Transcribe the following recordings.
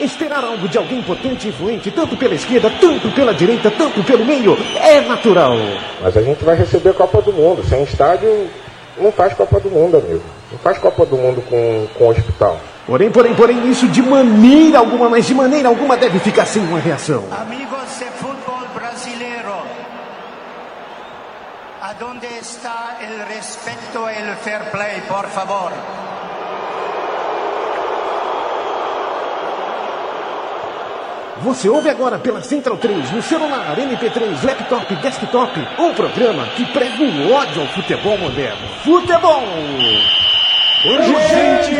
Esperar algo de alguém potente e influente, tanto pela esquerda, tanto pela direita, tanto pelo meio, é natural. Mas a gente vai receber a Copa do Mundo. Sem estádio, não faz Copa do Mundo, amigo. Não faz Copa do Mundo com, com hospital. Porém, porém, porém, isso de maneira alguma, mas de maneira alguma deve ficar sem uma reação. Amigos de fútbol brasileiro, aonde está o respeito e o fair play, por favor? Você ouve agora pela Central 3, no celular, MP3, laptop, desktop, um programa que prega o ódio ao futebol moderno. Futebol! Urgente!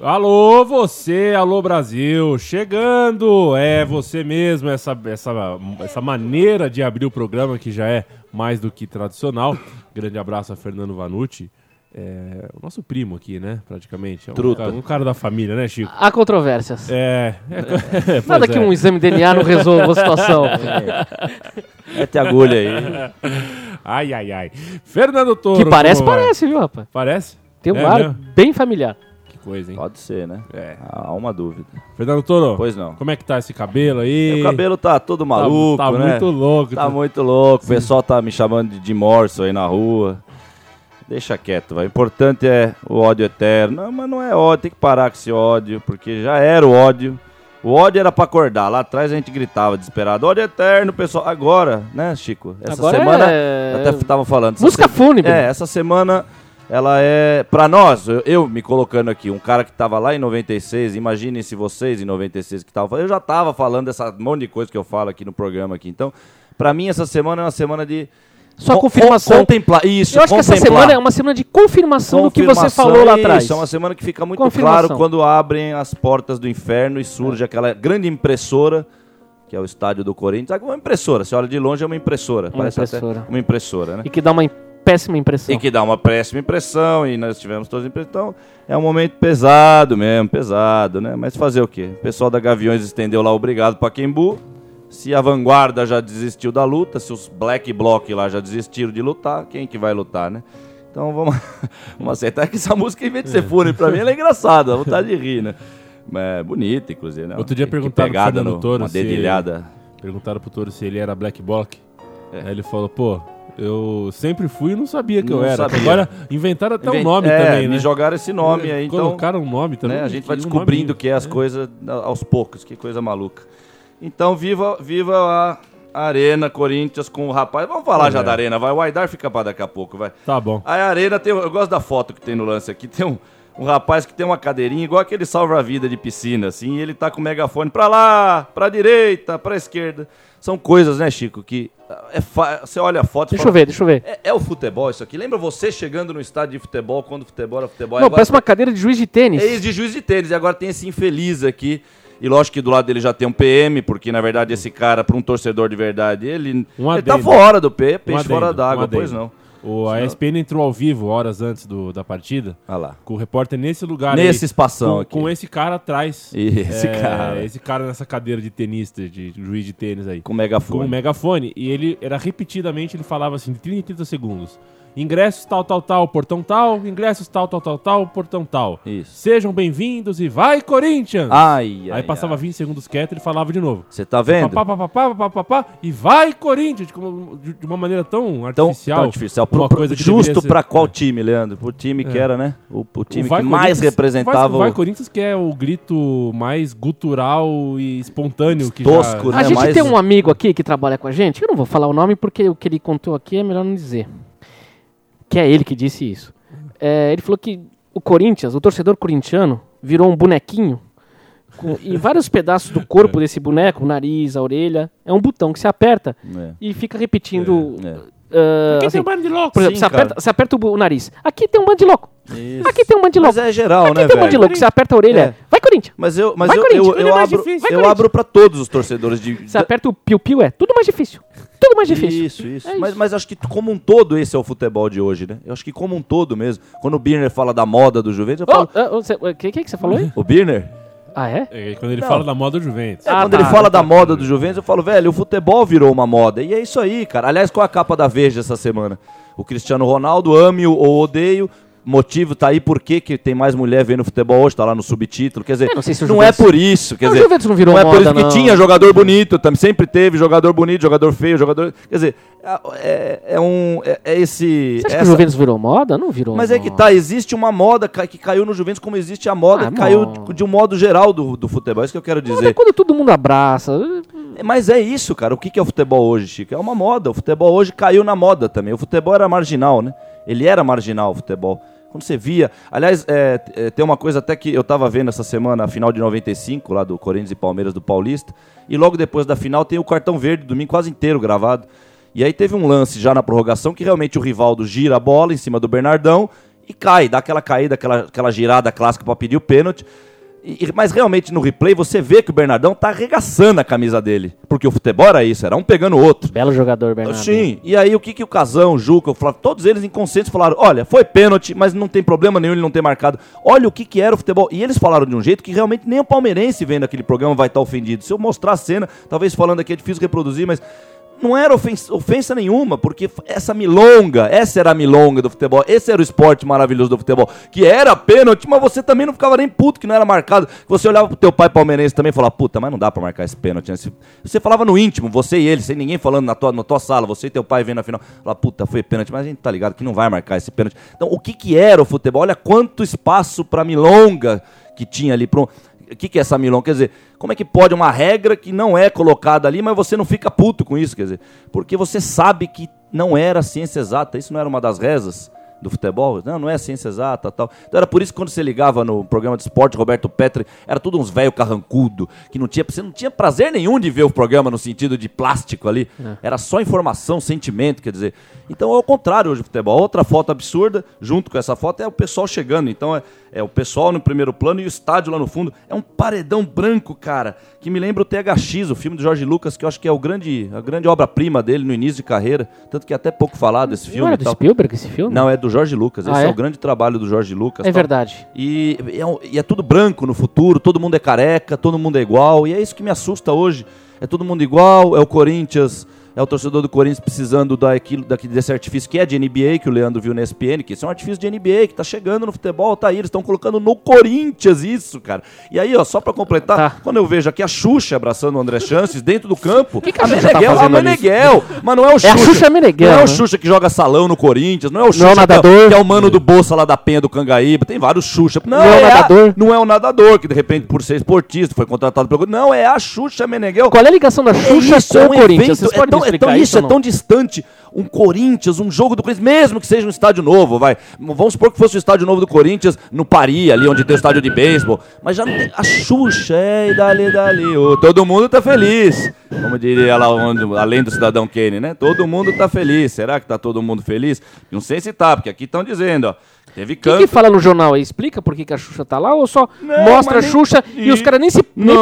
Alô, você, alô Brasil, chegando! É você mesmo, essa, essa, essa maneira de abrir o programa que já é mais do que tradicional. Grande abraço a Fernando Vanucci. É, o nosso primo aqui, né? Praticamente. É um, Truta. cara, um cara da família, né, Chico? Há controvérsias. É. é, pois Nada que é. um exame de DNA não resolva a situação. Mete a agulha aí. Ai, ai, ai. Fernando Toro. Que parece, vai? parece, viu, rapaz? Parece? Tem um É ar mesmo? bem familiar. Que coisa, hein? Pode ser, né? É. Há uma dúvida. Fernando Toro. Pois não. Como é que tá esse cabelo aí? O cabelo tá todo Tá- maluco, tá, né? muito louco. Tá muito louco. O pessoal tá me chamando de, de Morso aí na rua. Deixa quieto, vai. O importante é o ódio eterno. Não, mas não é ódio, tem que parar com esse ódio, porque já era o ódio. O ódio era pra acordar. Lá atrás a gente gritava desesperado. Ódio eterno, pessoal. Agora, né, Chico? Essa Agora semana. é- Até tava falando. essa Música se- fúnebre. É, essa semana ela é. Pra nós, eu, eu me colocando aqui, um cara que tava lá em 96, imaginem se vocês em 96 que estavam falando. Eu já tava falando dessa monte de coisa que eu falo aqui no programa aqui. Então, pra mim, essa semana é uma semana de. Só co- confirmação. Contemplar. Isso, Eu acho que essa contemplar. semana é uma semana de confirmação, do que você falou lá isso, atrás. é uma semana que fica muito claro quando abrem as portas do inferno e surge aquela grande impressora, que é o estádio do Corinthians. Ah, Uma impressora, você olha de longe é uma impressora. Uma parece impressora. uma impressora, né? E que dá uma péssima impressão. E que dá uma péssima impressão, e nós tivemos todos impressão. Então, é um momento pesado mesmo, pesado, né? Mas fazer o quê? O pessoal da Gaviões estendeu lá obrigado pra Quembu. Se a vanguarda já desistiu da luta, se os Black Bloc lá já desistiram de lutar, quem que vai lutar, né? Então vamos, vamos aceitar que essa música, em vez de ser fúnebre pra mim, ela é engraçada, vontade de rir, né? Mas é bonita, inclusive, né? Outro dia Que- perguntaram pro Fernando no- Toro uma dedilhada. Perguntaram pro Toro se ele era Black Bloc. É. Aí ele falou, pô, eu sempre fui e não sabia que eu Não era. sabia. Agora inventaram até um Invent- nome é, também, me né? jogaram esse nome aí, então... Colocaram um nome também. né? A gente vai um descobrindo o que é as coisas a- aos poucos, que coisa maluca. Então, viva, viva a Arena Corinthians com o rapaz. Vamos falar É. já da Arena, vai. O Aidar fica pra daqui a pouco, vai. Tá bom. A Arena tem. Eu gosto da foto que tem no lance aqui. Tem um, um rapaz que tem uma cadeirinha igual aquele salva-vida de piscina, assim, e ele tá com o megafone pra lá, pra direita, pra esquerda. São coisas, né, Chico, que é fa- você olha a foto Deixa fala, eu ver, deixa eu ver. É, é o futebol isso aqui. Lembra você chegando no estádio de futebol quando o futebol era futebol? e Não, agora parece uma cadeira de juiz de tênis. é ex de juiz de tênis, e agora tem esse infeliz aqui. E lógico que do lado dele já tem um PM, porque na verdade esse cara, para um torcedor de verdade, ele, Um ele tá fora do P, peixe adendo, fora d'água, um pois não. O, a ESPN entrou ao vivo horas antes do, da partida. Olha lá. Com o repórter nesse lugar Nesse aí, espação com, aqui. com esse cara atrás. Esse É, cara. Esse cara nessa cadeira de tenista, de juiz de tênis aí. Com megafone. Com megafone. E ele era repetidamente, ele falava assim, de 30 em 30 segundos. Ingressos tal, tal, tal, portão tal, ingressos tal, tal, tal, tal, portão tal. Isso. Sejam bem-vindos e vai, Corinthians! Ai, ai, Aí passava ai. 20 segundos quieto e ele falava de novo. Você tá vendo? Pá, pá, pá, pá, pá, pá, pá, e vai, Corinthians! De, como- de- de uma maneira tão Tão, artificial. tão artificial. Pro- uma pro- coisa justo ser- pra qual É. time, Leandro? Pro time que era, né? O, o time O que mais representava O Vai o Corinthians que é o grito mais gutural e espontâneo que Tosco, já... né? A gente mais- tem um amigo aqui que trabalha com a gente, eu não vou falar o nome porque o que ele contou aqui é melhor não dizer. Que é ele que disse isso. É, ele falou que o Corinthians, o torcedor corintiano, virou um bonequinho com- e vários pedaços do corpo desse boneco, o nariz, a orelha, é um botão que se aperta É. e fica repetindo. É. Aqui assim, tem um bando de louco. por exemplo, Sim, você, aperta, você aperta o, nariz. Aqui tem um bando de louco. Isso. Aqui tem um bando de louco. Mas é geral, Aqui né, tem um bando de louco. Você aperta a orelha. É. Vai, Corinthians. Mas eu, mas Vai, eu, Corinthians, eu, eu mais abro, eu Corinthians. abro pra todos os torcedores de. Você aperta o piu-piu, é tudo mais difícil. Tudo mais difícil. Isso, isso. É mas, isso. mas acho que como um todo esse é o futebol de hoje, né? Eu acho que como um todo mesmo. Quando o Birner fala da moda do Juventus, eu falo. ah, O que, que, que você falou aí? O Birner? Ah, é? É, quando ele Não. fala da moda Juventus. É, Ah, quando tá. ele fala da moda do Juventus, eu falo, velho, o futebol virou uma moda. E é isso aí, cara. Aliás, qual a capa da Veja essa semana? O Cristiano Ronaldo, ame-o ou odeio, motivo tá aí por que, que tem mais mulher vendo futebol hoje, tá lá no subtítulo. Quer dizer, não se não é por isso. Quer Não, o dizer, Juventus não virou é por moda, isso que não. tinha jogador bonito, também sempre teve jogador bonito, jogador feio, jogador. Quer dizer, é, é um. É, é esse. Você acha que essa- o Juventus virou moda? Não virou Mas é que moda. tá, existe uma moda que caiu no Juventus, como existe a moda Ah, que caiu moda. de um modo geral do, do futebol. É isso que eu quero Moda é dizer. quando todo mundo abraça. Mas é isso, cara. O que que é o futebol hoje, Chico? É uma moda. O futebol hoje caiu na moda também. O futebol era marginal, né? Ele era marginal, o futebol. Quando você via. Aliás, é, é, tem uma coisa até que eu tava vendo essa semana, a final de 95, lá do Corinthians e Palmeiras do Paulista. E logo depois da final tem o cartão verde, domingo quase inteiro gravado. E aí teve um lance já na prorrogação que realmente o Rivaldo gira a bola em cima do Bernardão e cai, dá aquela caída, aquela, aquela girada clássica pra pedir o pênalti. E- mas realmente no replay você vê que o Bernardão tá arregaçando a camisa dele. Porque o futebol era isso, era um pegando o outro. Belo jogador, Bernardo. Sim, e aí o que, que o Casão, o Juca, o Flávio, todos eles inconscientes falaram: olha, foi pênalti, mas não tem problema nenhum ele não ter marcado. Olha o que, que era o futebol. E eles falaram de um jeito que realmente nem o palmeirense vendo aquele programa vai estar ofendido. Se eu mostrar a cena, talvez falando aqui é difícil reproduzir, mas não era ofensa, ofensa nenhuma, porque essa milonga, essa era a milonga do futebol, esse era o esporte maravilhoso do futebol, que era pênalti, mas você também não ficava nem puto que não era marcado. Você olhava pro teu pai palmeirense também e falava, puta, mas não dá pra marcar esse pênalti. né? Você falava no íntimo, você e ele, sem ninguém falando na tua, na tua sala, você e teu pai vendo a final, falava, puta, foi pênalti, mas a gente tá ligado que não vai marcar esse pênalti. Então, o que que era o futebol? Olha quanto espaço pra milonga que tinha ali, um- o que, que é essa milonga? Quer dizer, como é que pode uma regra que não é colocada ali, mas você não fica puto com isso? Quer dizer, porque você sabe que não era ciência exata, isso não era uma das rezas do futebol? Não, não é ciência exata tal. Então era por isso que quando você ligava no programa de esporte, Roberto Petri, era tudo uns velho carrancudo, que não tinha, você não tinha prazer nenhum de ver o programa no sentido de plástico ali. Era só informação, sentimento, quer dizer. Então é o contrário hoje do futebol. Outra foto absurda, junto com essa foto, é o pessoal chegando. Então é, é o pessoal no primeiro plano e o estádio lá no fundo. É um paredão branco, cara, que me lembra o THX, o filme do Jorge Lucas, que eu acho que é o grande, a grande obra-prima dele no início de carreira. Tanto que é até pouco falado esse filme. Não e do tal. Spielberg esse filme? Não, é do Jorge Lucas. Esse Ah, é? é? o grande trabalho do Jorge Lucas. É tal. verdade. E é, e é tudo branco no futuro, todo mundo é careca, todo mundo é igual. E é isso que me assusta hoje. É todo mundo igual, é o Corinthians, é o torcedor do Corinthians precisando daquilo, daquele, desse artifício que é de NBA, que o Leandro viu na SPN, que isso é um artifício de NBA, que tá chegando no futebol, tá aí, eles estão colocando no Corinthians isso, cara. E aí, ó, só pra completar, Tá. quando eu vejo aqui a Xuxa abraçando o André Chances dentro do campo, Que que a a Xuxa tá Meneghel, a? Meneghel, mas não é o Xuxa. a Xuxa Meneghel, Não é o né? Xuxa que joga salão no Corinthians, não é o Xuxa Não é o é- nadador. que é o mano do Bolsa lá da Penha do Cangaíba, tem vários Xuxa. Não, Não é o a- nadador. não é o nadador, que de repente, por ser esportista, foi contratado pelo. Não, é a Xuxa Meneghel. Qual é a ligação da Xuxa isso, com é o um Corinthians? evento, é tão, é tão- isso isso é tão distante. Um Corinthians, um jogo do Corinthians, mesmo que seja um estádio novo, vai. Vamos supor que fosse o estádio novo do Corinthians no Paris, ali onde tem o estádio de beisebol. Mas já não tem. A Xuxa, é, e dali, dali. ô, todo mundo tá feliz. Como diria lá, onde, além do cidadão Kane, né? Todo mundo tá feliz. Será que tá todo mundo feliz? Não sei se tá, porque aqui estão dizendo, ó. Teve canto. que fala no jornal aí? Explica por que, que a Xuxa tá lá ou só Não, mostra a mas nem- Xuxa e os caras nem se nem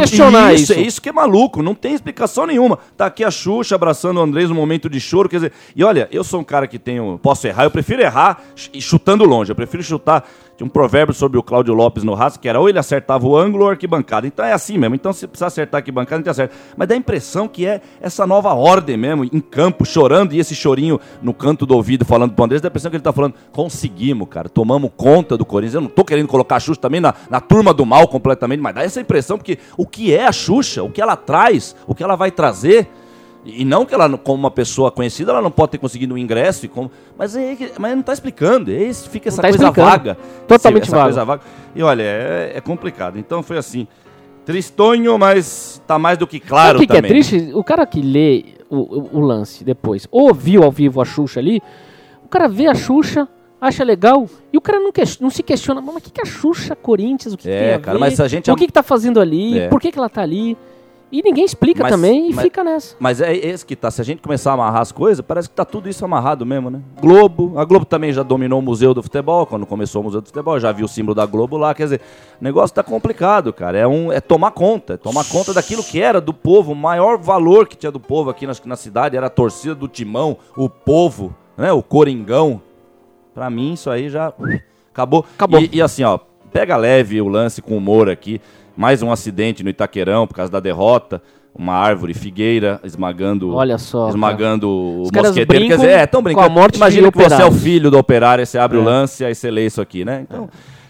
questionar isso? É isso que é maluco, não tem explicação nenhuma. Tá aqui a Xuxa abraçando o Andrés num momento de choro, quer dizer, e olha, eu sou um cara que tenho, posso errar, eu prefiro errar ch- chutando longe, eu prefiro chutar. Tinha um provérbio sobre o Cláudio Lopes no Raso, que era ou ele acertava o ângulo ou a arquibancada. Então é assim mesmo. Então se precisar acertar a arquibancada, a gente acerta. Mas dá a impressão que é essa nova ordem mesmo, em campo, chorando, e esse chorinho no canto do ouvido falando pro Andrés, dá a impressão que ele tá falando, conseguimos, cara, tomamos conta do Corinthians. Eu não tô querendo colocar a Xuxa também na, na turma do mal completamente, mas dá essa impressão, porque o que é a Xuxa, o que ela traz, o que ela vai trazer, e não que ela, como uma pessoa conhecida, ela não pode ter conseguido um ingresso, como, mas, é, que- mas não tá explicando. É fica essa tá coisa explicando. vaga. Totalmente essa vaga. coisa vaga. E olha, é, é complicado. Então foi assim. Tristonho, mas tá mais do que claro Sabe o que, que é também. triste? O cara que lê o, o- o lance depois, ou viu ao vivo a Xuxa ali, o cara vê a Xuxa, acha legal, e o cara não, ques- não se questiona, mas o que, que é a Xuxa, Corinthians, o que, que É, tem a cara, ver? mas a gente o é- que, que tá fazendo ali, É. por que, que ela tá ali? E ninguém explica Mas- também e mas- fica nessa. Mas é esse que tá. Se a gente começar a amarrar as coisas, parece que tá tudo isso amarrado mesmo, né? Globo. A Globo também já dominou o Museu do Futebol. Quando começou o Museu do Futebol, já viu o símbolo da Globo lá. Quer dizer, o negócio tá complicado, cara. É, um, é tomar conta. É tomar conta daquilo que era do povo. O maior valor que tinha do povo aqui na, na cidade era a torcida do timão, o povo, né? O Coringão. Pra mim, isso aí já acabou. Acabou. E, e assim, ó, pega leve o lance com humor aqui. Mais um acidente no Itaquerão por causa da derrota. uma árvore figueira esmagando Olha só, esmagando o Os mosqueteiro. Quer dizer, é, tão brincando. com a morte Imagina que você é o operários. filho do operário, você abre o É. lance e aí você lê isso aqui, né? Então,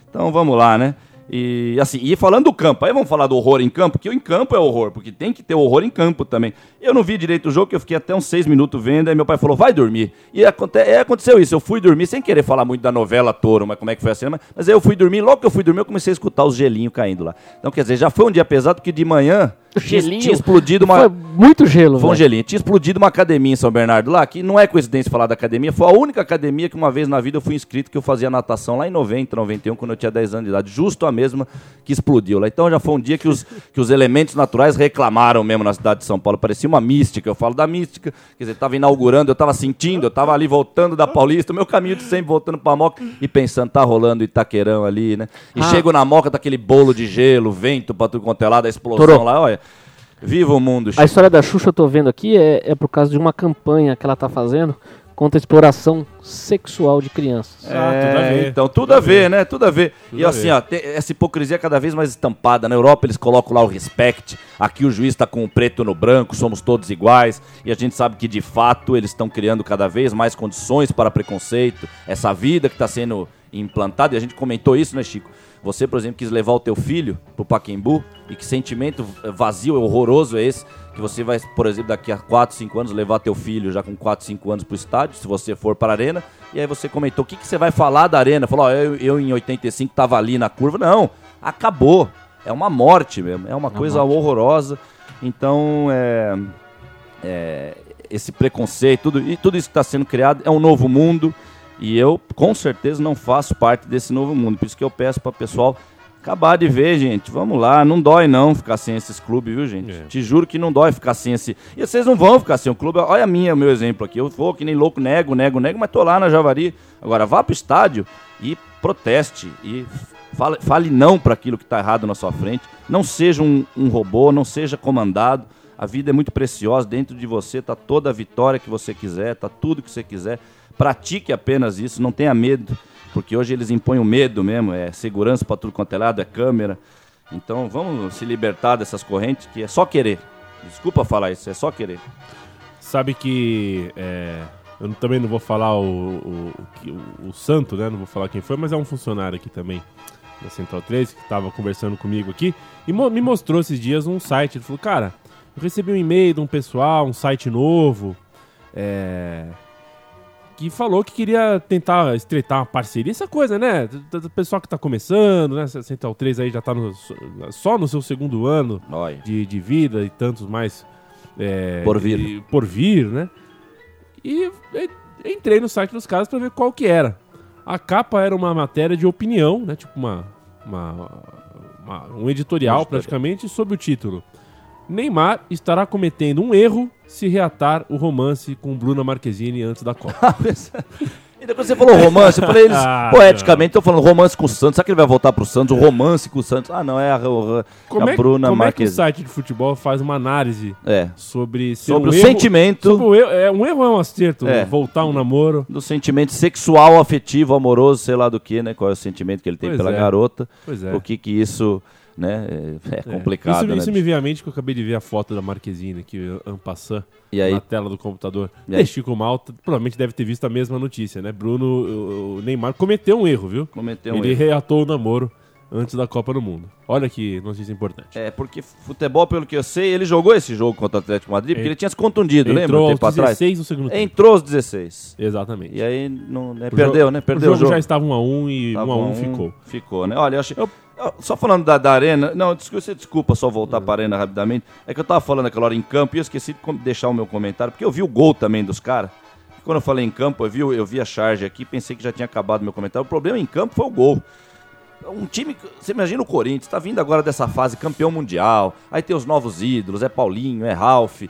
então vamos lá, né? E assim, e falando do campo, aí vamos falar do horror em campo, que o em campo é horror, porque tem que ter horror em campo também. Eu não vi direito o jogo, que eu fiquei até uns seis minutos vendo, aí meu pai falou, vai dormir. E aconte é, aconteceu isso, eu fui dormir, sem querer falar muito da novela Toro, mas como é que foi a cena, mas, aí eu fui dormir, logo que eu fui dormir, eu comecei a escutar os gelinhos caindo lá. Então, quer dizer, já foi um dia pesado, porque de manhã tinha, Gelinho. tinha explodido uma... Foi muito gelo, Foi um velho. gelinho. Tinha explodido uma academia em São Bernardo lá, que não é coincidência falar da academia, foi a única academia que uma vez na vida eu fui inscrito que eu fazia natação lá em 90, 91, quando eu tinha 10 anos de idade. Justo a mesma que explodiu lá. Então já foi um dia que os, que os elementos naturais reclamaram mesmo na cidade de São Paulo. Parecia uma mística, eu falo da mística. Quer dizer, tava inaugurando, eu tava sentindo, eu tava ali voltando da Paulista, o meu caminho de sempre voltando pra Moca e pensando, tá rolando Itaquerão ali, né? E Ah. chego na Moca, tá aquele bolo de gelo, vento pra tudo quanto é lado, a explosão Torou. lá, olha. Viva o mundo, A Chico. história da Xuxa eu tô vendo aqui é, é por causa de uma campanha que ela tá fazendo contra a exploração sexual de crianças. Ah, tudo a ver. Então, tudo, a ver, né? Tudo a ver. Tudo e a assim, ver. ó, tem- essa hipocrisia é cada vez mais estampada. Na Europa eles colocam lá o respect. Aqui o juiz tá com o preto no branco, somos todos iguais. E a gente sabe que de fato eles estão criando cada vez mais condições para preconceito. Essa vida que está sendo implantada, e a gente comentou isso, né, Chico? Você, por exemplo, quis levar o teu filho pro Paquembu e que sentimento vazio e horroroso é esse que você vai, por exemplo, daqui a 4, 5 anos levar teu filho já com 4, 5 anos pro estádio, se você for para a arena, e aí você comentou, o que, que você vai falar da arena? Falou, ó, eu, eu em 85 tava ali na curva. Não, acabou. É uma morte mesmo, é uma coisa horrorosa. Então, é, é, esse preconceito, tudo, e tudo isso que está sendo criado é um novo mundo. E eu, com certeza, não faço parte desse novo mundo. Por isso que eu peço para o pessoal acabar de ver, gente. Vamos lá, não dói não ficar sem esses clubes, viu, gente? É. Te juro que não dói ficar sem esse. E vocês não vão ficar sem o clube. Olha a minha, o meu exemplo aqui. Eu vou que nem louco, nego, nego, nego, mas tô lá na Javari. Agora, vá pro estádio e proteste. E fale, fale não para aquilo que está errado na sua frente. Não seja um, um robô, não seja comandado. A vida é muito preciosa, dentro de você tá toda a vitória que você quiser, tá tudo que você quiser. Pratique apenas isso, não tenha medo, porque hoje eles impõem o medo mesmo, é segurança para tudo quanto é lado, é câmera. Então vamos se libertar dessas correntes que é só querer. Desculpa falar isso, é só querer. Sabe que. é, eu também não vou falar o, o, o- o santo, né? Não vou falar quem foi, mas é um funcionário aqui também da Central 3 que estava conversando comigo aqui e mo- me mostrou esses dias um site. Ele falou: Cara, eu recebi um e-mail de um pessoal, um site novo. É. Que falou que queria tentar estreitar uma parceria, essa coisa, né? Do pessoal que tá começando, né? Central 3 aí já tá no- só no seu segundo ano de, de vida e tantos mais é, Por vir. e- por vir, né? E e- entrei no site dos caras pra ver qual que era. A capa era uma matéria de opinião, né? Tipo uma, uma- uma- um editorial praticamente sobre o título. Neymar estará cometendo um erro se reatar o romance com Bruna Marquezine antes da Copa. E depois você falou romance, eu falei eles, Ah, poeticamente, estão falando romance com o Santos. Será que ele vai voltar pro Santos? O romance com o Santos. Ah, não, é a, a, Como, a é, Bruna como é que o Marquezine. site de futebol faz uma análise É. sobre Sobre um o erro- sentimento. sobre o erro- é, um erro é um acerto, É. voltar um namoro. do sentimento sexual, afetivo, amoroso, sei lá do que, né? Qual é o sentimento que ele tem Pois pela é. garota. Pois é. O que que isso, né? É, é complicado, Isso, né? isso me veio à mente que eu acabei de ver a foto da Marquezine aqui, aí? na tela do computador. E aí? Chico Malta provavelmente deve ter visto a mesma notícia, né? Bruno, o, o Neymar cometeu um erro, viu? Cometeu um Ele erro. reatou o namoro antes da Copa do Mundo. Olha que notícia importante. É, porque futebol, pelo que eu sei, ele jogou esse jogo contra o Atlético Madrid, porque Ele- tinha se contundido, lembra? Entrou Um aos tempo atrás. 16 no segundo tempo. Entrou aos 16. Exatamente. E aí, não, né, O perdeu, jogo- né? Perdeu o jogo, já estava 1 a 1 e Tava 1 a 1 um, ficou. Ficou, né? Olha, eu achei. eu- só falando da, da arena. Não, desculpa, desculpa só voltar Hum. para a arena rapidamente. É que eu tava falando aquela hora em campo e eu esqueci de deixar o meu comentário, porque eu vi o gol também dos caras. Quando eu falei em campo, eu vi, eu vi a charge aqui, pensei que já tinha acabado meu comentário. O problema em campo foi o gol. Um time, você imagina o Corinthians, tá vindo agora dessa fase campeão mundial, aí tem os novos ídolos, é Paulinho, é Ralf.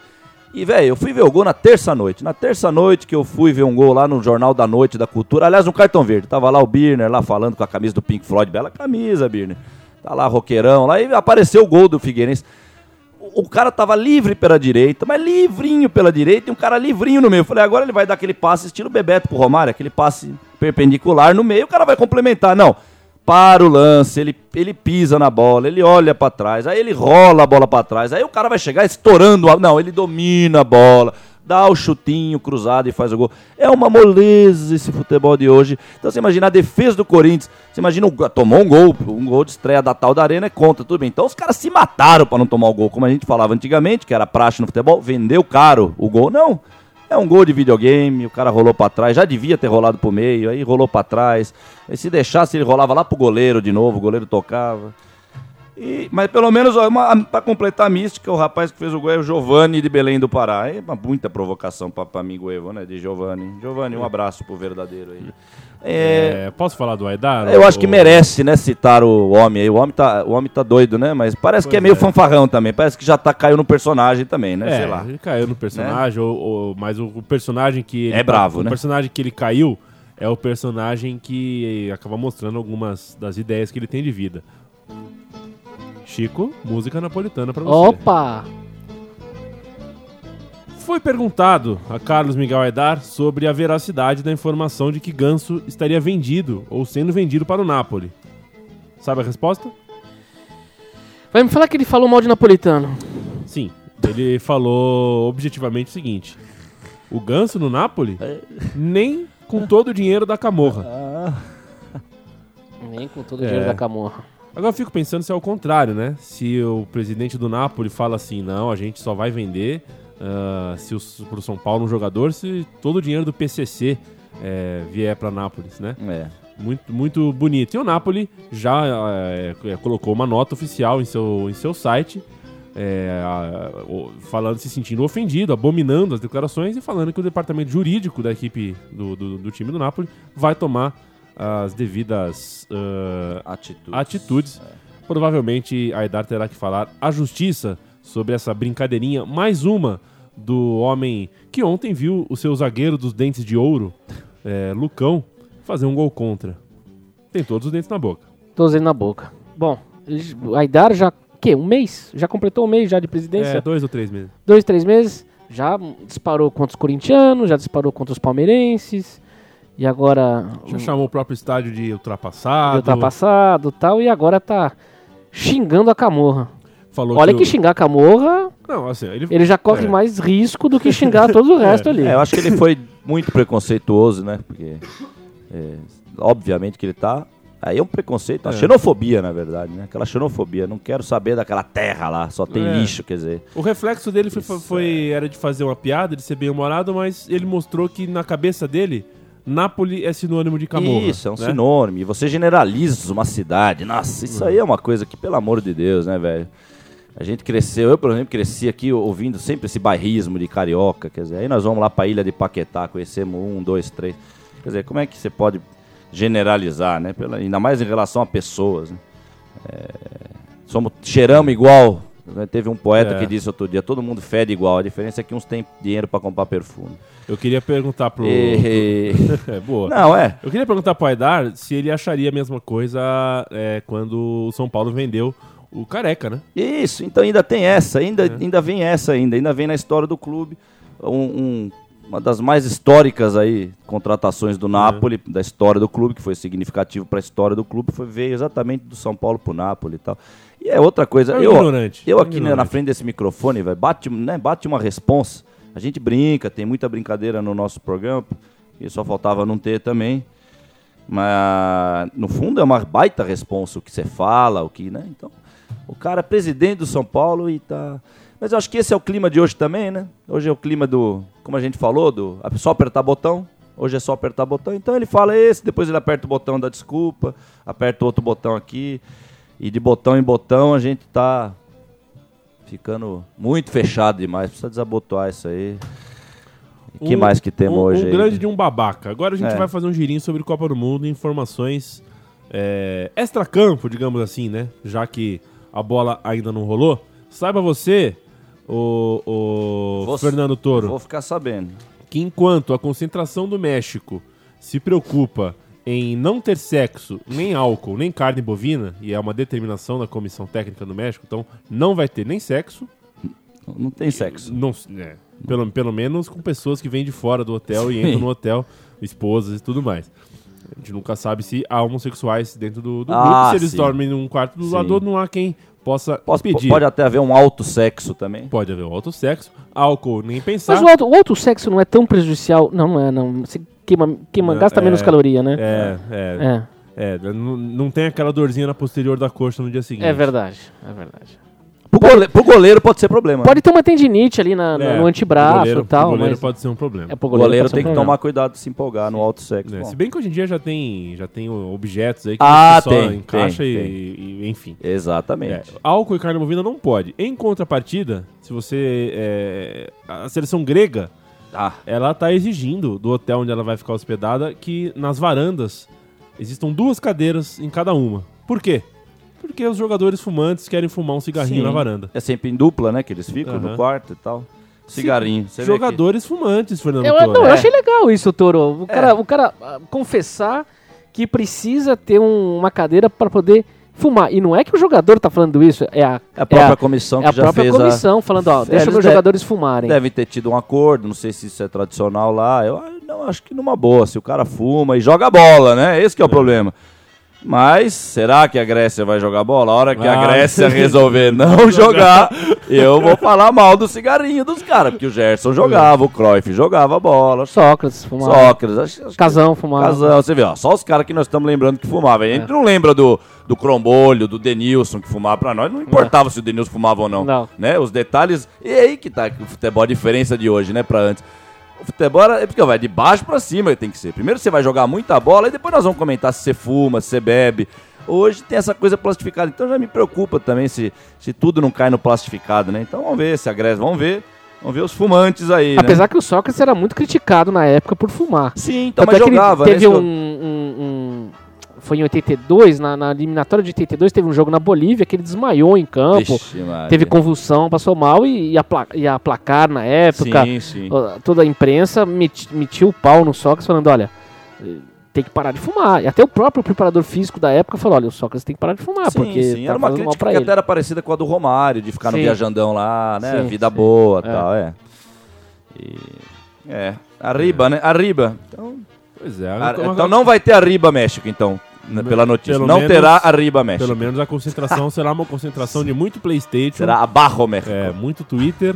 E, velho, eu fui ver o gol na terça-noite. Na terça-noite que eu fui ver um gol lá no Jornal da Noite da Cultura. Aliás, no Cartão Verde. Tava lá o Birner, lá falando com a camisa do Pink Floyd. Bela camisa, Birner. Tá lá, roqueirão. Lá e apareceu o gol do Figueirense. O, o cara tava livre pela direita, mas livrinho pela direita e um cara livrinho no meio. Eu falei, agora ele vai dar aquele passe estilo Bebeto pro Romário, aquele passe perpendicular no meio, o cara vai complementar. Não. Para o lance, ele, ele pisa na bola, ele olha pra trás, aí ele rola a bola pra trás, aí o cara vai chegar estourando, a... não, ele domina a bola, dá o chutinho cruzado e faz o gol. É uma moleza esse futebol de hoje. Então você imagina a defesa do Corinthians, você imagina, tomou um gol, um gol de estreia da tal da Arena é contra, tudo bem. Então os caras se mataram pra não tomar o gol, como a gente falava antigamente, que era praxe no futebol, vendeu caro o gol. Não, é um gol de videogame, o cara rolou pra trás, já devia ter rolado pro meio, aí rolou pra trás. Aí se deixasse, ele rolava lá pro goleiro de novo, o goleiro tocava. E- mas pelo menos, pra completar a mística, o rapaz que fez o gol é o Giovanni de Belém do Pará. É uma muita provocação pra amigo Evo, né? De Giovanni. Giovanni, um abraço pro verdadeiro aí. É, É, posso falar do Aidar? eu acho que Ou- merece, né, citar o homem aí. O homem tá, o homem tá doido, né? Mas parece que é Pois meio é. fanfarrão também. Parece que já tá, caiu no personagem também, né? É, Sei lá. ele caiu no personagem, ou, ou- mas o, o personagem que ele É bravo, o né? personagem que ele caiu é o personagem que acaba mostrando algumas das ideias que ele tem de vida. Chico, música napolitana pra você. Opa! Foi perguntado a Carlos Miguel Aidar sobre a veracidade da informação de que Ganso estaria vendido ou sendo vendido para o Napoli. Sabe a resposta? Vai me falar que ele falou mal de napolitano. Sim. Ele falou objetivamente o seguinte: o Ganso no Napoli nem com todo o dinheiro da Camorra. Nem com todo o dinheiro É. da camorra. Agora eu fico pensando se é o contrário, né? Se o presidente do Napoli fala assim, não, a gente só vai vender ah, se o, pro São Paulo um jogador se todo o dinheiro do PCC eh, vier para Nápoles, né? É. Muito, muito bonito. E o Napoli já eh, colocou uma nota oficial em seu, em seu site, a- o- falando, se sentindo ofendido, abominando as declarações e falando que o departamento jurídico da equipe do, do, do time do Napoli vai tomar as devidas ah, Atitude. atitudes. Provavelmente a Aidar terá que falar à justiça sobre essa brincadeirinha, mais uma do homem que ontem viu o seu zagueiro dos dentes de ouro, eh, Lucão, fazer um gol contra. Tem todos os dentes na boca. Todos ele na boca. Bom, Aidar já. quê? Um mês? Já completou um mês já de presidência? É, dois ou três meses. Dois, três meses. Já disparou contra os corintianos, já disparou contra os palmeirenses. E agora. Já chamou o próprio estádio de ultrapassado. ultrapassado e tal. E agora tá xingando a Camorra. Falou Olha que o- xingar a Camorra, Não, assim, ele... ele já corre É. mais risco do que xingar todo o resto ali. É, eu acho que ele foi muito preconceituoso, né? Porque, é, obviamente que ele tá. Aí é um preconceito, uma É. xenofobia, na verdade, né? Aquela xenofobia. Não quero saber daquela terra lá, só tem É. lixo, quer dizer. O reflexo dele foi, Isso, foi- era de fazer uma piada, de ser bem-humorado, mas ele mostrou que na cabeça dele, Nápoles é sinônimo de Camorra. Isso, é um né? sinônimo. E você generaliza uma cidade. Nossa, isso aí é uma coisa que, pelo amor de Deus, né, velho? A gente cresceu, eu, por exemplo, cresci aqui ouvindo sempre esse bairrismo de carioca. Quer dizer, aí nós vamos lá pra ilha de Paquetá, conhecemos um, dois, três. Quer dizer, como é que você pode generalizar, né? Pela, ainda mais em relação a pessoas, né? É, somos, cheiramos igual. né? Teve um poeta É. que disse outro dia: todo mundo fede igual. A diferença é que uns têm dinheiro pra comprar perfume. Eu queria perguntar pro. E- É, boa. Não, é. Eu queria perguntar pro Aidar se ele acharia a mesma coisa é, quando o São Paulo vendeu o Careca, né? Isso, então ainda tem essa, ainda, É. ainda vem essa ainda, ainda vem na história do clube. Um- um- uma das mais históricas aí contratações É. do Napoli, da história do clube, que foi significativo para a história do clube, foi veio exatamente do São Paulo pro Napoli e tal. E é outra coisa, É eu, ignorante, eu é aqui né, na ignorante. frente desse microfone, velho, bate, né, bate uma responsa. A gente brinca, tem muita brincadeira no nosso programa, e só faltava não ter também. Mas no fundo é uma baita responsa o que você fala, o que, né? Então, o cara é presidente do São Paulo e tá. Mas eu acho que esse é o clima de hoje também, né? Hoje é o clima do, como a gente falou, do é só apertar botão. Hoje é só apertar botão. Então ele fala esse, depois ele aperta o botão da desculpa, aperta outro botão aqui. E de botão em botão a gente tá ficando muito fechado demais. Precisa desabotoar isso aí. E que mais que temos um, hoje Um aí? grande de um babaca. Agora a gente É. vai fazer um girinho sobre Copa do Mundo, informações é, extra-campo, digamos assim, né? Já que a bola ainda não rolou. Saiba você, o, o Fernando Toro, Vou ficar sabendo. que enquanto a concentração do México se preocupa em não ter sexo, nem álcool, nem carne bovina, e é uma determinação da comissão técnica do México, então não vai ter nem sexo, Não tem sexo. não, é, pelo, pelo menos com pessoas que vêm de fora do hotel e entram no hotel, esposas e tudo mais. A gente nunca sabe se há homossexuais dentro do, do Ah, grupo. Se eles sim. dormem num quarto do doador, não há quem possa Posso- pedir. pode até haver um alto sexo também. Pode haver outro sexo, álcool, nem pensar. Mas o outro, o outro sexo não é tão prejudicial. Não, não é, não. Você queima, queima gasta é- menos caloria, né? É, é, É, é. não, não tem aquela dorzinha na posterior da coxa no dia seguinte. é verdade, é verdade. Pro, gole- pro goleiro pode ser problema. Pode ter uma tendinite ali na, É, no antebraço goleiro, e tal, pro goleiro mas pode ser um problema. é pro O goleiro pode ser um tem que tomar cuidado de se empolgar no alto sexo. É, se bem que hoje em dia já tem, já tem objetos aí que Ah, você só tem, encaixa tem, e, tem. e- enfim. É, Exatamente. álcool e carne bovina não pode. Em contrapartida, se você. é, a seleção grega, Ah, ela tá exigindo do hotel onde ela vai ficar hospedada que nas varandas existam duas cadeiras em cada uma. Por quê? Porque os jogadores fumantes querem fumar um cigarrinho Sim. na varanda. é sempre em dupla, né? Que eles ficam Aham. no quarto e tal. Cigarrinho. Você vê Jogadores fumantes, Fernando Eu, Toro. não, eu É. achei legal isso, Toro. O cara, o cara ah, confessar que precisa ter um- uma cadeira para poder fumar. E não é que o jogador tá falando isso, é a, que a própria é a, comissão é que a já própria fez comissão falando, ó, deixa eles meus de- jogadores a... fumarem. Deve ter tido um acordo, não sei se isso é tradicional lá. Eu ah, não, acho que numa boa, se o cara fuma e joga bola, né? Esse que é o problema. Mas será que a Grécia vai jogar bola? A hora que a Ah. Grécia resolver não jogar, eu vou falar mal do cigarrinho dos caras, porque o Gerson jogava, o Cruyff jogava bola, Sócrates fumava. Sócrates, acho, acho Casão fumava. Casão, você vê, ó, só os caras que nós estamos lembrando que fumavam. A gente não lembra do, do Crombolho, do Denilson que fumava pra nós. Não importava se o Denilson fumava ou não. Não. Né? Os detalhes. E aí que tá o futebol, a diferença de hoje, né, pra antes. O futebol é porque vai de baixo pra cima tem que ser. Primeiro você vai jogar muita bola e depois nós vamos comentar se você fuma, se você bebe. Hoje tem essa coisa plastificada, então já me preocupa também se, se tudo não cai no plastificado, né? Então vamos ver se a Grécia, vamos ver, vamos ver os fumantes aí, né? Apesar que o Sócrates era muito criticado na época por fumar. Sim, então, Tanto mas é que ele jogava, né? teve que um- um- Foi em 82, na, na eliminatória de 82, teve um jogo na Bolívia que ele desmaiou em campo. Vixe. Teve convulsão, passou mal e ia, pla ia placar na época. Sim, sim. Toda a imprensa meti- metiu o pau no Sócrates falando, olha, tem que parar de fumar. E até o próprio preparador físico da época falou, olha, o Sócrates tem que parar de fumar, sim, porque sim. tá Era uma crítica que ele. até era parecida com a do Romário, de ficar no Sim. viajandão lá, né? Sim, Vida sim. boa e É. tal, é. E, é, arriba, né? Arriba. Então, Pois é. a- uma- então não vai ter arriba México, então, né, pela notícia. Pelo não menos- terá arriba México. Pelo menos a concentração será uma concentração de muito Playstation, Será abarro México. é, muito Twitter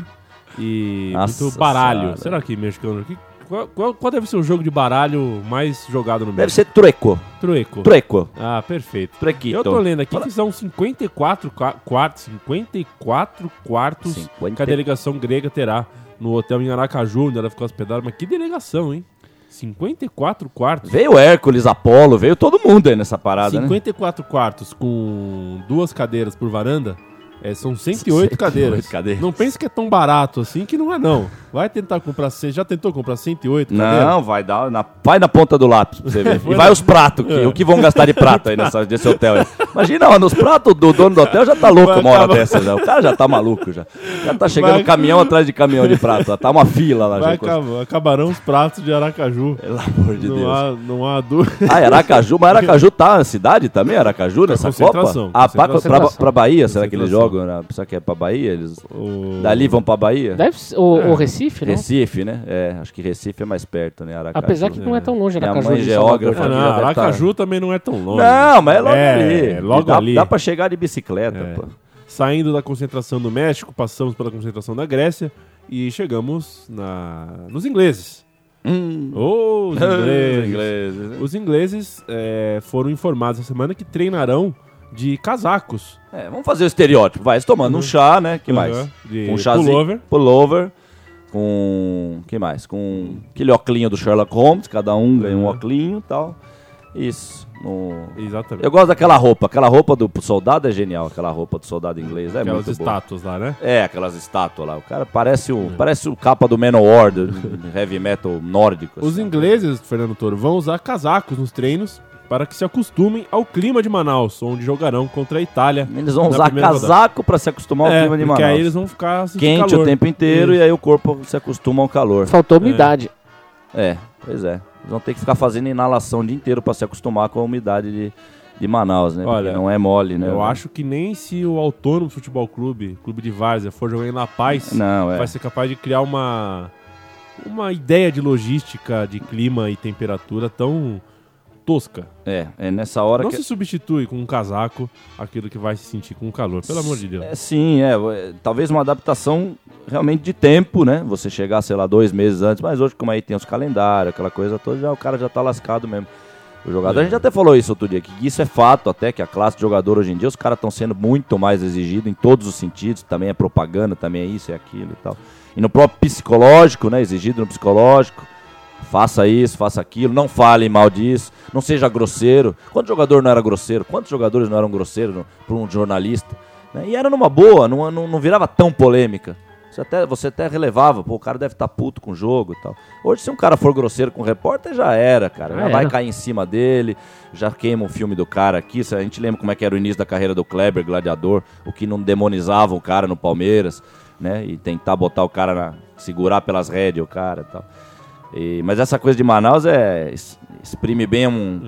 e Nossa muito baralho. Senhora. Será que mexicano... que- Qual, qual- qual deve ser o jogo de baralho mais jogado no Deve México? ser trueco. Trueco. Trueco. Ah, perfeito. Truequito. Eu tô lendo aqui que são 54 qua- quartos, 54 quartos 50. que a delegação grega terá no hotel em Aracaju, onde ela ficou hospedada. Mas que delegação, hein? 54 quartos. Veio Hércules, Apolo, veio todo mundo aí nessa parada, né? 54 quartos com duas cadeiras por varanda. é, são 108 cadeiras. cadeiras. Não pense que é tão barato assim que não é não. Vai tentar comprar, você já tentou comprar 108 cadeiras? Não, vai dar na, vai na ponta do lápis pra você ver. E vai os pratos, que, É. o que vão gastar de prato aí nessa, nesse hotel aí. Imagina, ó, nos pratos do dono do hotel já tá louco uma hora acabar- dessa já. O cara já tá maluco já. Já tá chegando Vai- caminhão atrás de caminhão de prato. Já tá uma fila lá. Já. acabarão os pratos de Aracaju. Pelo amor de não, Deus. há, não há dúvida. Ah, Aracaju, mas Aracaju tá na cidade também, Aracaju, nessa Copa? concentração, Ah, pra, pra, pra Bahia, será que eles jogam? né? Será que é pra Bahia? Eles O- dali vão pra Bahia? Deve ser, o, É. o Recife, né? Recife, né? É, acho que Recife é mais perto, né? Aracaju. Apesar que não é tão longe Minha Aracaju mãe de geógrafa. É, já não, tá- Aracaju também não é tão longe. Não, mas é logo É, ali. Logo dá, ali. Dá pra chegar de bicicleta, É. pô. Saindo da concentração do México, passamos pela concentração da Grécia e chegamos na... nos ingleses. Hum. Oh, os ingleses. ingleses, né? Os ingleses é, foram informados essa semana que treinarão de casacos. É, vamos fazer o estereótipo. Vai, tomando um chá, né? que mais? Uhum. De Um chazinho. pullover. Pullover. Com. que mais? Com aquele oclinho do Sherlock Holmes. Cada um ganha um Uhum. oclinho e tal. Isso. No- Exatamente. Eu gosto daquela roupa. Aquela roupa do soldado é genial. Aquela roupa do soldado inglês. É Aquelas muito boa. estátuas lá, né? É, aquelas estátuas lá. O cara parece o, parece o capa do Manowar, do heavy metal nórdico. Os assim. ingleses, Fernando Toro, vão usar casacos nos treinos para que se acostumem ao clima de Manaus, onde jogarão contra a Itália. Eles vão usar casaco pra se acostumar ao É, clima de porque Manaus. aí eles vão ficar Quente calor. o tempo inteiro Isso. e aí o corpo se acostuma ao calor. Faltou umidade. É, pois é. Vão ter que ficar fazendo inalação o dia inteiro pra se acostumar com a umidade de, de Manaus, né? Olha, Porque não é mole, né? Eu acho que nem se o Autônomo Futebol Clube, Clube de Várzea, for jogar em La Paz, Não, é. vai ser capaz de criar uma uma ideia de logística de clima e temperatura tão tosca. É, é nessa hora Não que. se substitui com um casaco aquilo que vai se sentir com calor, pelo amor de Deus. É, sim, é, é, Talvez uma adaptação realmente de tempo, né? Você chegar, sei lá, dois meses antes, mas hoje, como aí tem os calendários, aquela coisa toda, já, o cara já tá lascado mesmo. O jogador, a gente até falou isso outro dia, que isso é fato até, que a classe de jogador hoje em dia, os caras estão sendo muito mais exigidos em todos os sentidos, também é propaganda, também é isso, é aquilo e tal. E no próprio psicológico, né? Exigido no psicológico. Faça isso, faça aquilo, não fale mal disso, não seja grosseiro. Quantos jogador não era grosseiro? Quantos jogadores não eram grosseiros para um jornalista? né? E era numa boa, não, não, não virava tão polêmica. Você até, você até relevava, pô, o cara deve estar puto com o jogo e tal. Hoje, se um cara for grosseiro com o repórter, já era, cara. Já Já vai era. cair em cima dele, já queima o filme do cara aqui. A gente lembra como é que era o início da carreira do Kleber, gladiador, o que não demonizava o cara no Palmeiras, né? E tentar botar o cara na. segurar pelas rédeas o cara e tal. E- mas essa coisa de Manaus é exprime bem um-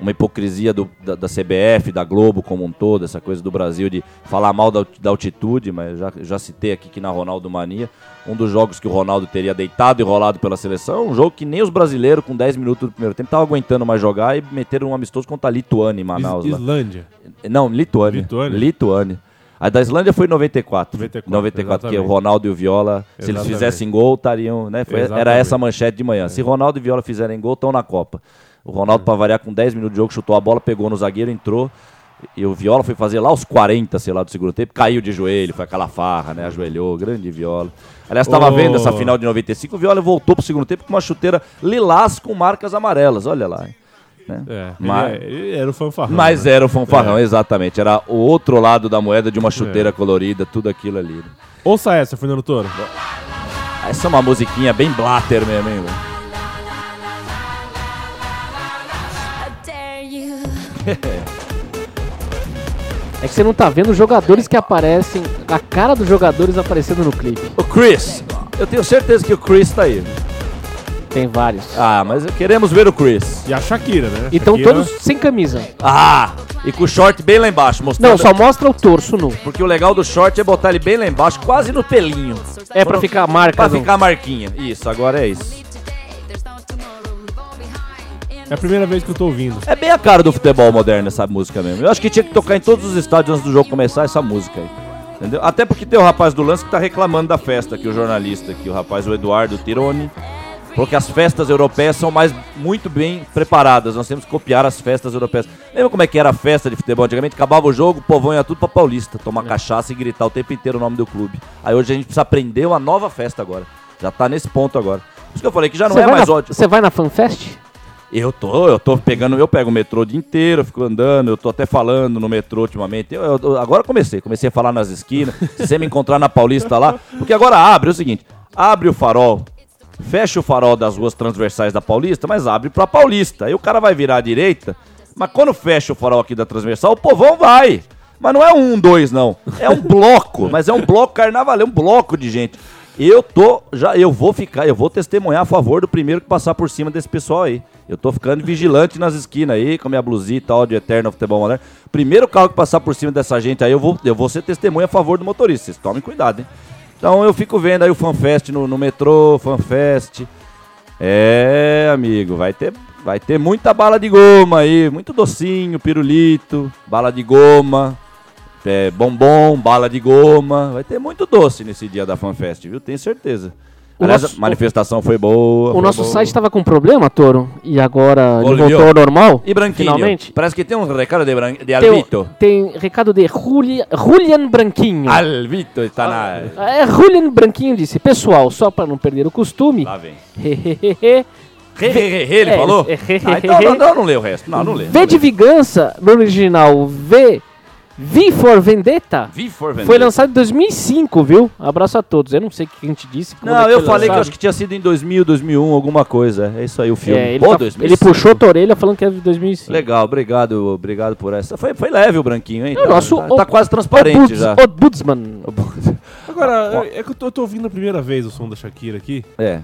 uma hipocrisia do- da, da CBF, da Globo como um todo, essa coisa do Brasil de falar mal da, da altitude, mas já, já citei aqui que na Ronaldo Mania, um dos jogos que o Ronaldo teria deitado e rolado pela seleção, é um jogo que nem os brasileiros com 10 minutos do primeiro tempo estavam aguentando mais jogar e meteram um amistoso contra a Lituânia em Manaus. Is- lá. Islândia. Não, Lituânia. Lituânia? Lituânia. A da Islândia foi em 94. 94, 94, que o exatamente. Ronaldo e o Viola, se eles Exatamente. fizessem gol, estariam. Né? Foi- era Exatamente. essa manchete de manhã. Se Ronaldo e Viola fizerem gol, estão na Copa. O Ronaldo, para variar, com 10 minutos de jogo, chutou a bola, pegou no zagueiro, entrou. E o Viola foi fazer lá os 40, sei lá, do segundo tempo, caiu de joelho, foi aquela farra, né? Ajoelhou, grande Viola. Aliás, estava Ô. vendo essa final de 95, o Viola voltou pro segundo tempo com uma chuteira lilás com marcas amarelas, olha lá. hein? Né? É, Mas- ele, é- ele era o fanfarrão. Mas né? era o fanfarrão, exatamente. Era o outro lado da moeda de uma chuteira colorida, tudo aquilo ali. né? Ouça essa, Fernando Toro. Essa é uma musiquinha bem blatter mesmo, hein? É que você não tá vendo os jogadores que aparecem, a cara dos jogadores aparecendo no clipe. O Chris. Eu tenho certeza que o Chris tá aí. Tem vários. Ah, mas queremos ver o Chris. E a Shakira, né? Então Shakira- todos sem camisa. Ah! E com o short bem lá embaixo, mostrando. Não, só mostra o torso nu. Porque o legal do short é botar ele bem lá embaixo, quase no pelinho. É pra ficar a marca. Pra no- ficar a marquinha. Isso, agora é isso. É a primeira vez que eu tô ouvindo. É bem a cara do futebol moderno essa música mesmo. Eu acho que tinha que tocar em todos os estádios antes do jogo começar essa música aí. Entendeu? Até porque tem o rapaz do lance que tá reclamando da festa aqui, o jornalista aqui, o rapaz, o Eduardo Tironi. Porque as festas europeias são mais muito bem preparadas. Nós temos que copiar as festas europeias. Lembra como é que era a festa de futebol antigamente? Acabava o jogo, o povão ia tudo pra Paulista, tomar cachaça e gritar o tempo inteiro o nome do clube. Aí hoje a gente precisa aprender uma nova festa agora. Já tá nesse ponto agora. Por isso que eu falei que já não Você é mais na, ódio. você vai na FanFest? Eu tô, eu tô pegando, eu pego o metrô o dia inteiro, eu fico andando, eu tô até falando no metrô ultimamente. Eu, eu- eu- agora comecei, comecei a falar nas esquinas. se você me encontrar na Paulista lá, porque agora abre é o seguinte: abre o farol, fecha o farol das ruas transversais da Paulista, mas abre pra Paulista. Aí o cara vai virar à direita, mas quando fecha o farol aqui da transversal, o povão vai. Mas não é um, dois, não. É um bloco, mas é um bloco carnaval, é um bloco de gente. Eu tô, já, eu vou ficar, eu vou testemunhar a favor do primeiro que passar por cima desse pessoal aí. Eu tô ficando vigilante nas esquinas aí, com minha blusinha tal, de Eterno Futebol Moderno. Primeiro carro que passar por cima dessa gente aí, eu vou, eu vou ser testemunha a favor do motorista. Vocês tomem cuidado, hein? Então eu fico vendo aí o FanFest no, no metrô, FanFest. É, amigo, vai ter, vai ter muita bala de goma aí, muito docinho, pirulito, bala de goma, é, bombom, bala de goma. Vai ter muito doce nesse dia da FanFest, viu? Tenho certeza. O Aliás, nosso- a manifestação foi boa. O foi nosso boa. site estava com problema, Toro, e agora voltou ao normal. E Branquinho? Finalmente. Parece que tem um recado de, Bran... de Tem, Alvito. tem recado de Julia, Julian Branquinho. Alvito está na... É, Julian Branquinho disse: Pessoal, só para não perder o costume. Lá vem. hehehehe, Re, re, re, re, ele É, falou? é, re, Ah, então não, não lê o resto. Não, não lê. V de vingança, no original V, V for Vendetta, Vi for foi lançado em 2005, viu? Abraço a todos. Eu não sei o que a gente disse. é Não, que eu falei que eu lançado. acho que tinha sido em 2000, 2001, alguma coisa. É isso aí o filme. É, ele, Pô, tá- 2005. ele puxou a orelha falando que é de 2005. Legal, obrigado, obrigado por essa. Foi, foi leve o branquinho, hein? É o Tá- nosso tá, o- tá quase transparente Obuds- já. Obudsman. Agora, é que eu tô, eu tô ouvindo a primeira vez o som da Shakira aqui. É.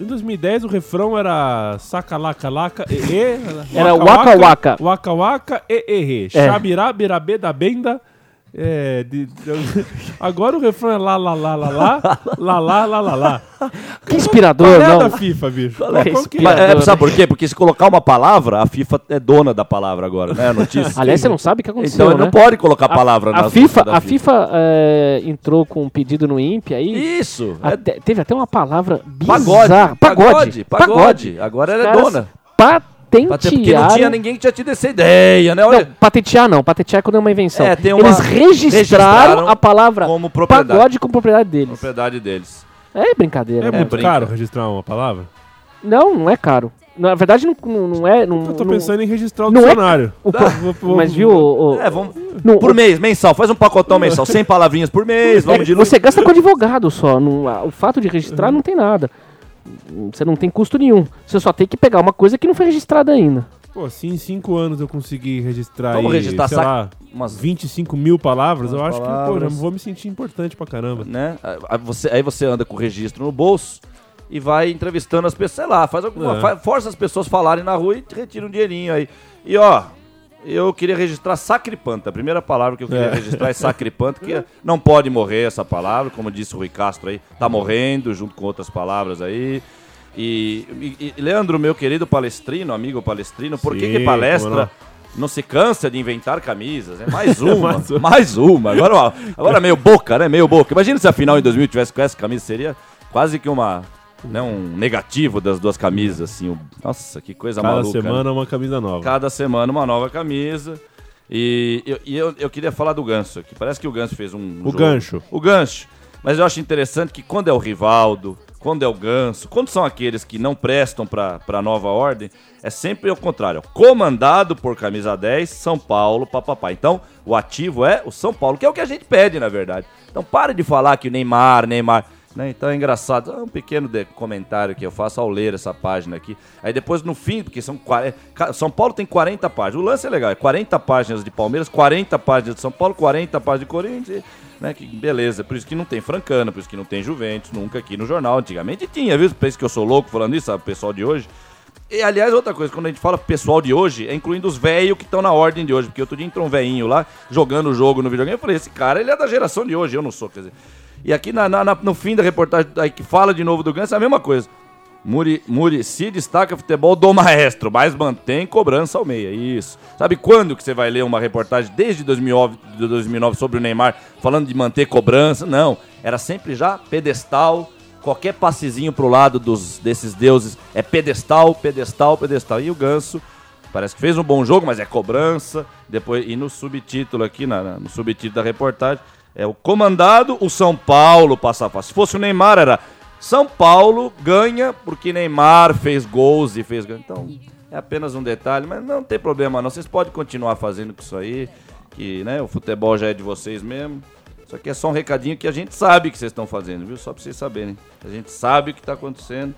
Em 2010 o refrão era saca laca laca e e Era waka waka. waka waka e e re É. Xabirá birabe da benda É, de- de- agora o refrão é lá, lá, lá, lá, lá, lá, lá, lá, lá, lá. Que inspirador, Qual é a não. da FIFA, bicho? Qual é? Qual que é? É, sabe por quê? Porque se colocar uma palavra, a FIFA é dona da palavra agora, né? A notícia. Aliás, você não sabe o que aconteceu, então né? não pode colocar a palavra a nas FIFA, a FIFA é, entrou com um pedido no INPE aí. Isso. é até- teve até uma palavra pagode, bizarra. pagode. Pagode. Agora ela é dona. Patentearam. Até porque não tinha ninguém que tinha tido essa ideia, né? Não, Olha, patentear não. Patentear é quando é uma invenção. É, tem uma- Eles registraram, registraram a palavra como propriedade. pagode com propriedade deles. propriedade deles. É brincadeira. É né? muito brinca. caro registrar uma palavra? Não, não é caro. Na verdade, não, não, não é. Não, Eu tô não- pensando em registrar o não é- dicionário. o Vou- vou- mas viu, o, o- É, vamos. não, Por o- mês, mensal. Faz um pacotão mensal. 100 palavrinhas por mês. Vamos é, de você gasta com advogado só. não- a- o fato de registrar não tem nada. Você não tem custo nenhum. Você só tem que pegar uma coisa que não foi registrada ainda. Pô, se em 5 anos eu conseguir registrar Vamos aí, registrar sei sac- lá, umas- 25 mil palavras, eu acho que, pô, já palavras. vou me sentir importante pra caramba. né? Aí você, aí você anda com o registro no bolso e vai entrevistando as pessoas, sei lá, faz alguma, É. fa- força as pessoas falarem na rua e retira um dinheirinho aí. E ó, eu queria registrar sacripanta. A primeira palavra que eu queria É. registrar é sacripanta, que não pode morrer essa palavra, como disse o Rui Castro aí, tá morrendo junto com outras palavras aí. E, e- e, Leandro, meu querido palestrino, amigo palestrino, por que, Sim, que como palestra não se cansa de inventar camisas? É mais uma, Mais uma. mais uma. Agora, agora meio boca, né? Meio boca. Imagina se a final em 2000 tivesse com essa camisa, seria quase que uma, né, um negativo das duas camisas, assim. Nossa, que coisa Cada maluca. né? semana uma camisa nova. Cada semana uma nova camisa. E, eu- e eu, eu queria falar do Ganso aqui. Parece que o Ganso fez um. O jogo. gancho. O gancho. Mas eu acho interessante que quando é o Rivaldo, quando é o Ganso, quando são aqueles que não prestam para a nova ordem, é sempre o contrário. Comandado por camisa 10, São Paulo, papapá. Então, o ativo é o São Paulo, que é o que a gente pede, na verdade. Então, pare de falar que o Neymar, Neymar. Né? Então é engraçado. É um pequeno comentário que eu faço ao ler essa página aqui. Aí depois no fim, porque são 40, ca- São Paulo tem 40 páginas. O lance é legal, é 40 páginas de Palmeiras, 40 páginas de São Paulo, 40 páginas de Corinthians. Né? Que beleza, por isso que não tem Francana, por isso que não tem Juventus, nunca aqui no jornal. Antigamente tinha, viu? Pensa que eu sou louco falando isso, sabe? Pessoal de hoje. E, aliás, outra coisa, quando a gente fala pessoal de hoje, é incluindo os velhos que estão na ordem de hoje. Porque outro dia entrou um velhinho lá, jogando o jogo no videogame. Eu falei, esse cara, ele é da geração de hoje, eu não sou, quer dizer. E aqui na- na- no fim da reportagem, aí que fala de novo do Ganso, é a mesma coisa. Muri, Murici destaca futebol do maestro, mas mantém cobrança ao meia. Isso. Sabe quando que você vai ler uma reportagem desde 2009, de 2009 sobre o Neymar falando de manter cobrança? Não. Era sempre já pedestal. Qualquer passezinho pro lado dos, desses deuses é pedestal, pedestal, pedestal. E o Ganso parece que fez um bom jogo, mas é cobrança. Depois E no subtítulo aqui, na- no subtítulo da reportagem, é o comandado, o São Paulo passa fácil. Se fosse o Neymar, era São Paulo ganha porque Neymar fez gols e fez. Então, é apenas um detalhe, mas não tem problema não. Vocês podem continuar fazendo com isso aí, que né, o futebol já é de vocês mesmo. Isso aqui é só um recadinho que a gente sabe que vocês estão fazendo, viu? Só pra vocês saberem. A gente sabe o que tá acontecendo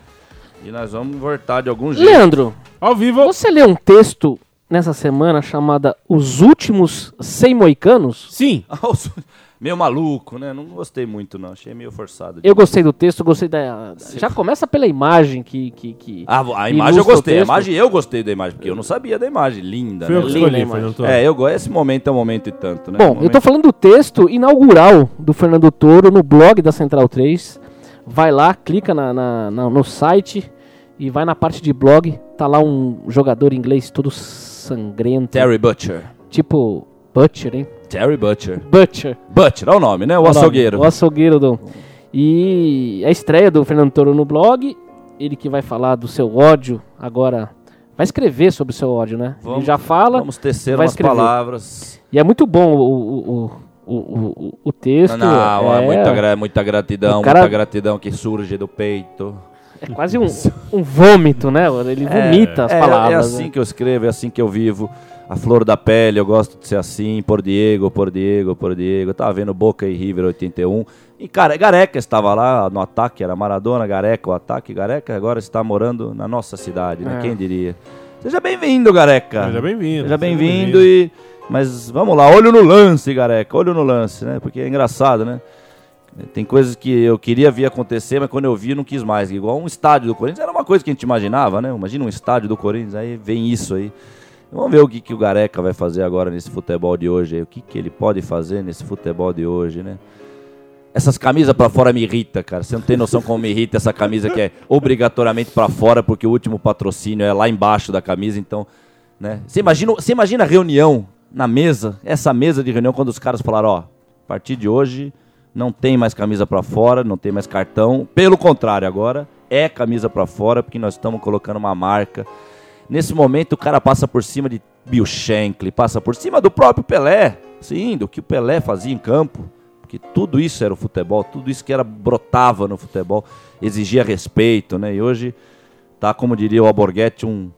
e nós vamos voltar de algum jeito. Leandro, Ao vivo. você leu um texto nessa semana chamada Os Últimos 100 Moicanos? Sim. Meio maluco, né? Não gostei muito, não. Achei meio forçado. Eu gostei do texto, gostei da. Já começa pela imagem que. que, que Ah, a imagem eu gostei. A imagem eu gostei da imagem, porque eu não sabia da imagem. Linda, Foi eu né? que Linda escolhi. Fernando Torres. É, eu gosto. Esse momento é um momento e tanto, né? Bom, Momento- eu tô falando do texto inaugural do Fernando Toro no blog da Central 3. Vai lá, clica na, na- na- no site e vai na parte de blog. Tá lá um jogador inglês todo sangrento. Terry Butcher. Tipo Butcher, hein? Terry Butcher. Butcher. Butcher, é o nome, né? O açougueiro. O açougueiro do. E a estreia do Fernando Toro no blog. Ele que vai falar do seu ódio agora. Vai escrever sobre o seu ódio, né? Vamos- ele já fala. Vamos tecer umas escrever. palavras. E é muito bom o, o, o, o, o, o texto. Não, é, é, muita, muita gratidão, O cara- muita gratidão que surge do peito. é quase um, um vômito, né? Ele vomita as é, palavras. É assim né? que eu escrevo, é assim que eu vivo. A flor da pele, eu gosto de ser assim, por Diego, por Diego, por Diego. Eu tava vendo Boca e River 81. E cara, Gareca estava lá no ataque, era Maradona, Gareca, o ataque. Gareca agora está morando na nossa cidade, né? É. Quem diria? Seja bem-vindo, Gareca. Seja bem-vindo. Seja bem-vindo e. Mas vamos lá, olho no lance, Gareca, olho no lance, né? Porque é engraçado, né? Tem coisas que eu queria ver acontecer, mas quando eu vi, não quis mais. Igual um estádio do Corinthians, era uma coisa que a gente imaginava, né? Imagina um estádio do Corinthians, aí vem isso aí. Vamos ver o que, que o Gareca vai fazer agora nesse futebol de hoje. O que, que ele pode fazer nesse futebol de hoje, né? Essas camisas pra fora me irrita, cara. Você não tem noção como me irrita essa camisa que é obrigatoriamente pra fora, porque o último patrocínio é lá embaixo da camisa, então, né? Você imagina, você imagina a reunião na mesa, essa mesa de reunião quando os caras falaram, ó, a partir de hoje não tem mais camisa pra fora, não tem mais cartão. Pelo contrário, agora é camisa pra fora, porque nós estamos colocando uma marca. Nesse momento o cara passa por cima de Bill Shankly, passa por cima do próprio Pelé, sim, do que o Pelé fazia em campo. Porque tudo isso era o futebol, tudo isso que era brotava no futebol, exigia respeito, né? E hoje tá, como diria o Alborguete, um,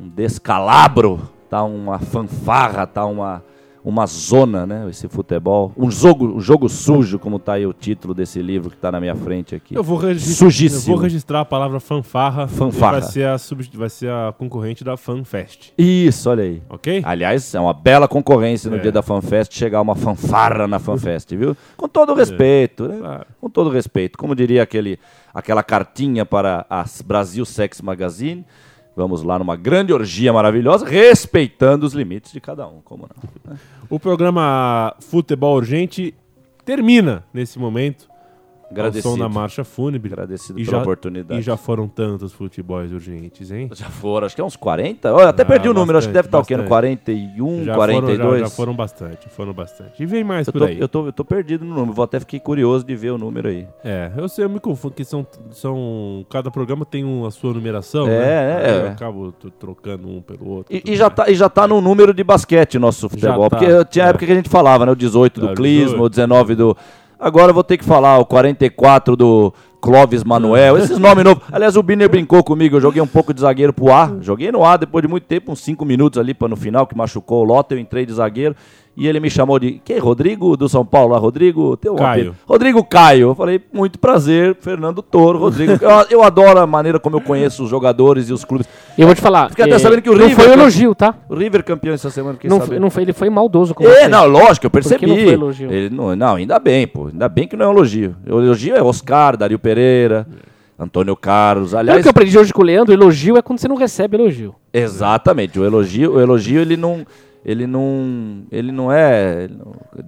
um descalabro, tá uma fanfarra, tá uma, uma zona, né? Esse futebol, um jogo, um jogo sujo, como tá aí o título desse livro que tá na minha frente aqui. Eu vou, registrar, eu vou registrar a palavra fanfarra. Fanfarra. Vai ser, a vai ser a concorrente da FanFest. Isso, olha aí. Ok? Aliás, é uma bela concorrência no É. dia da FanFest chegar uma fanfarra na FanFest, viu? Com todo o respeito, né? Claro. Com todo respeito. Como diria aquele, aquela cartinha para a Brasil Sex Magazine, vamos lá numa grande orgia maravilhosa, respeitando os limites de cada um, como não. O programa Futebol Urgente termina nesse momento. Ao Agradecido. som da marcha fúnebre. Agradecido E pela já- oportunidade. E já foram tantos futebols urgentes, hein? Já foram, acho que é uns 40. Eu até Ah, perdi o número, acho que deve estar o quê? No bastante. 41, Já 42. Foram, já, já foram bastante, foram bastante. E vem mais eu, por tô, aí. eu, tô, eu tô perdido no número, vou até fiquei curioso de ver o número aí. É, eu sei, eu me confundo, que são, são. Cada programa tem um, a sua numeração, É, né? é, Aí Eu é. acabo trocando um pelo outro. E, e já mais. tá, e já tá no número de basquete nosso futebol. tá, porque tinha é. época que a gente falava, né? O 18 do É, Clisma, 18, o 19 do. Agora vou ter que falar o 44 do Clóvis Manuel. Esses nomes novos. Aliás, o Biner brincou comigo. Eu joguei um pouco de zagueiro pro A. Joguei no A depois de muito tempo, uns 5 minutos ali para no final, que machucou o Lota. Eu entrei de zagueiro. E ele me chamou de. Quem? Rodrigo do São Paulo? lá, Rodrigo. Teu Caio. Rodrigo Caio. Eu falei, muito prazer, Fernando Toro, Rodrigo. eu, eu adoro a maneira como eu conheço os jogadores e os clubes. Eu vou te falar. Fiquei até eh, sabendo que o Não River- foi um elogio, tá? O River campeão essa semana, Não, foi- não foi, ele foi maldoso com É, você. não, lógico, eu percebi. não foi elogio? Ele não, não, ainda bem, pô. Ainda bem que não é um elogio. O elogio é Oscar, Dario Pereira, Antônio Carlos. Pelo Aliás, que eu aprendi hoje com o Leandro, elogio é quando você não recebe elogio. exatamente. O elogio, o elogio ele não. Ele não. Ele não é.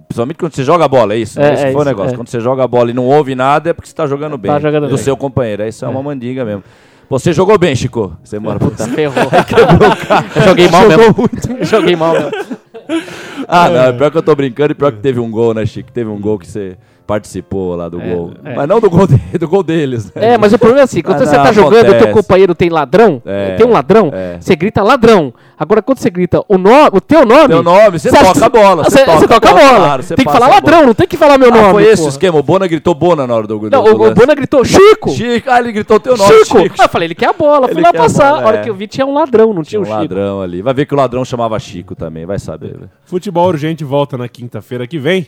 principalmente quando você joga a bola, é isso. É, Esse é foi o negócio. é. Quando você joga a bola e não ouve nada, é porque você tá jogando bem. jogando do bem. seu companheiro. Isso é, uma mandinga mesmo. Você jogou bem, Chico. Semana Puta, ferrou. Eu joguei mal mesmo. joguei mal mesmo. Ah, não, é pior que eu tô brincando e pior que teve um gol, né, Chico? Teve um gol que você participou lá do gol. é. Mas não do gol, de- do gol deles. né? É, mas o problema é assim, quando Ah, você não, tá jogando e o teu companheiro tem ladrão, É, tem um ladrão, é. você grita ladrão. Agora quando você grita o, no, o teu nome... Teu nome, você toca a bola, você Você, toca toca a bola, bola. claro, você tem que falar bola. ladrão, não tem que falar meu Ah, nome. foi esse o esquema. O Bona gritou Bona na hora do gol. Não, do o, o. Bona gritou Chico! Chico. Ah, ele gritou teu nome, Chico! Chico. Ah, eu falei, ele quer a bola, fui Ele lá a passar. bola, a hora é. que eu vi tinha um ladrão, não tinha Tinha um um Chico. ladrão ali. Vai ver que o ladrão chamava Chico também, vai saber. velho. Futebol Urgente volta na quinta-feira que vem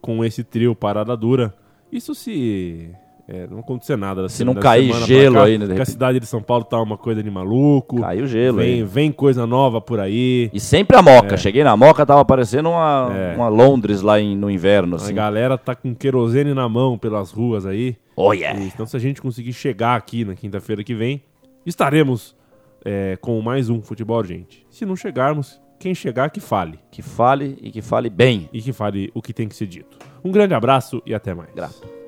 com esse trio Parada Dura. Isso se é, não acontecer nada. da Se não cair gelo cá, aí, né, Porque a cidade de São Paulo tá uma coisa de maluco. Caiu gelo vem, aí. vem coisa nova por aí. E sempre a Moca. Cheguei na Moca, tava parecendo uma, É. uma Londres lá em- no inverno, A assim. galera tá com querosene na mão pelas ruas aí. Oh, yeah. E, Então, se a gente conseguir chegar aqui na quinta-feira que vem, estaremos é, com mais um Futebol Urgente. Se não chegarmos, quem chegar que fale. Que fale e que fale bem. E que fale o que tem que ser dito. Um grande abraço e até mais. Grato.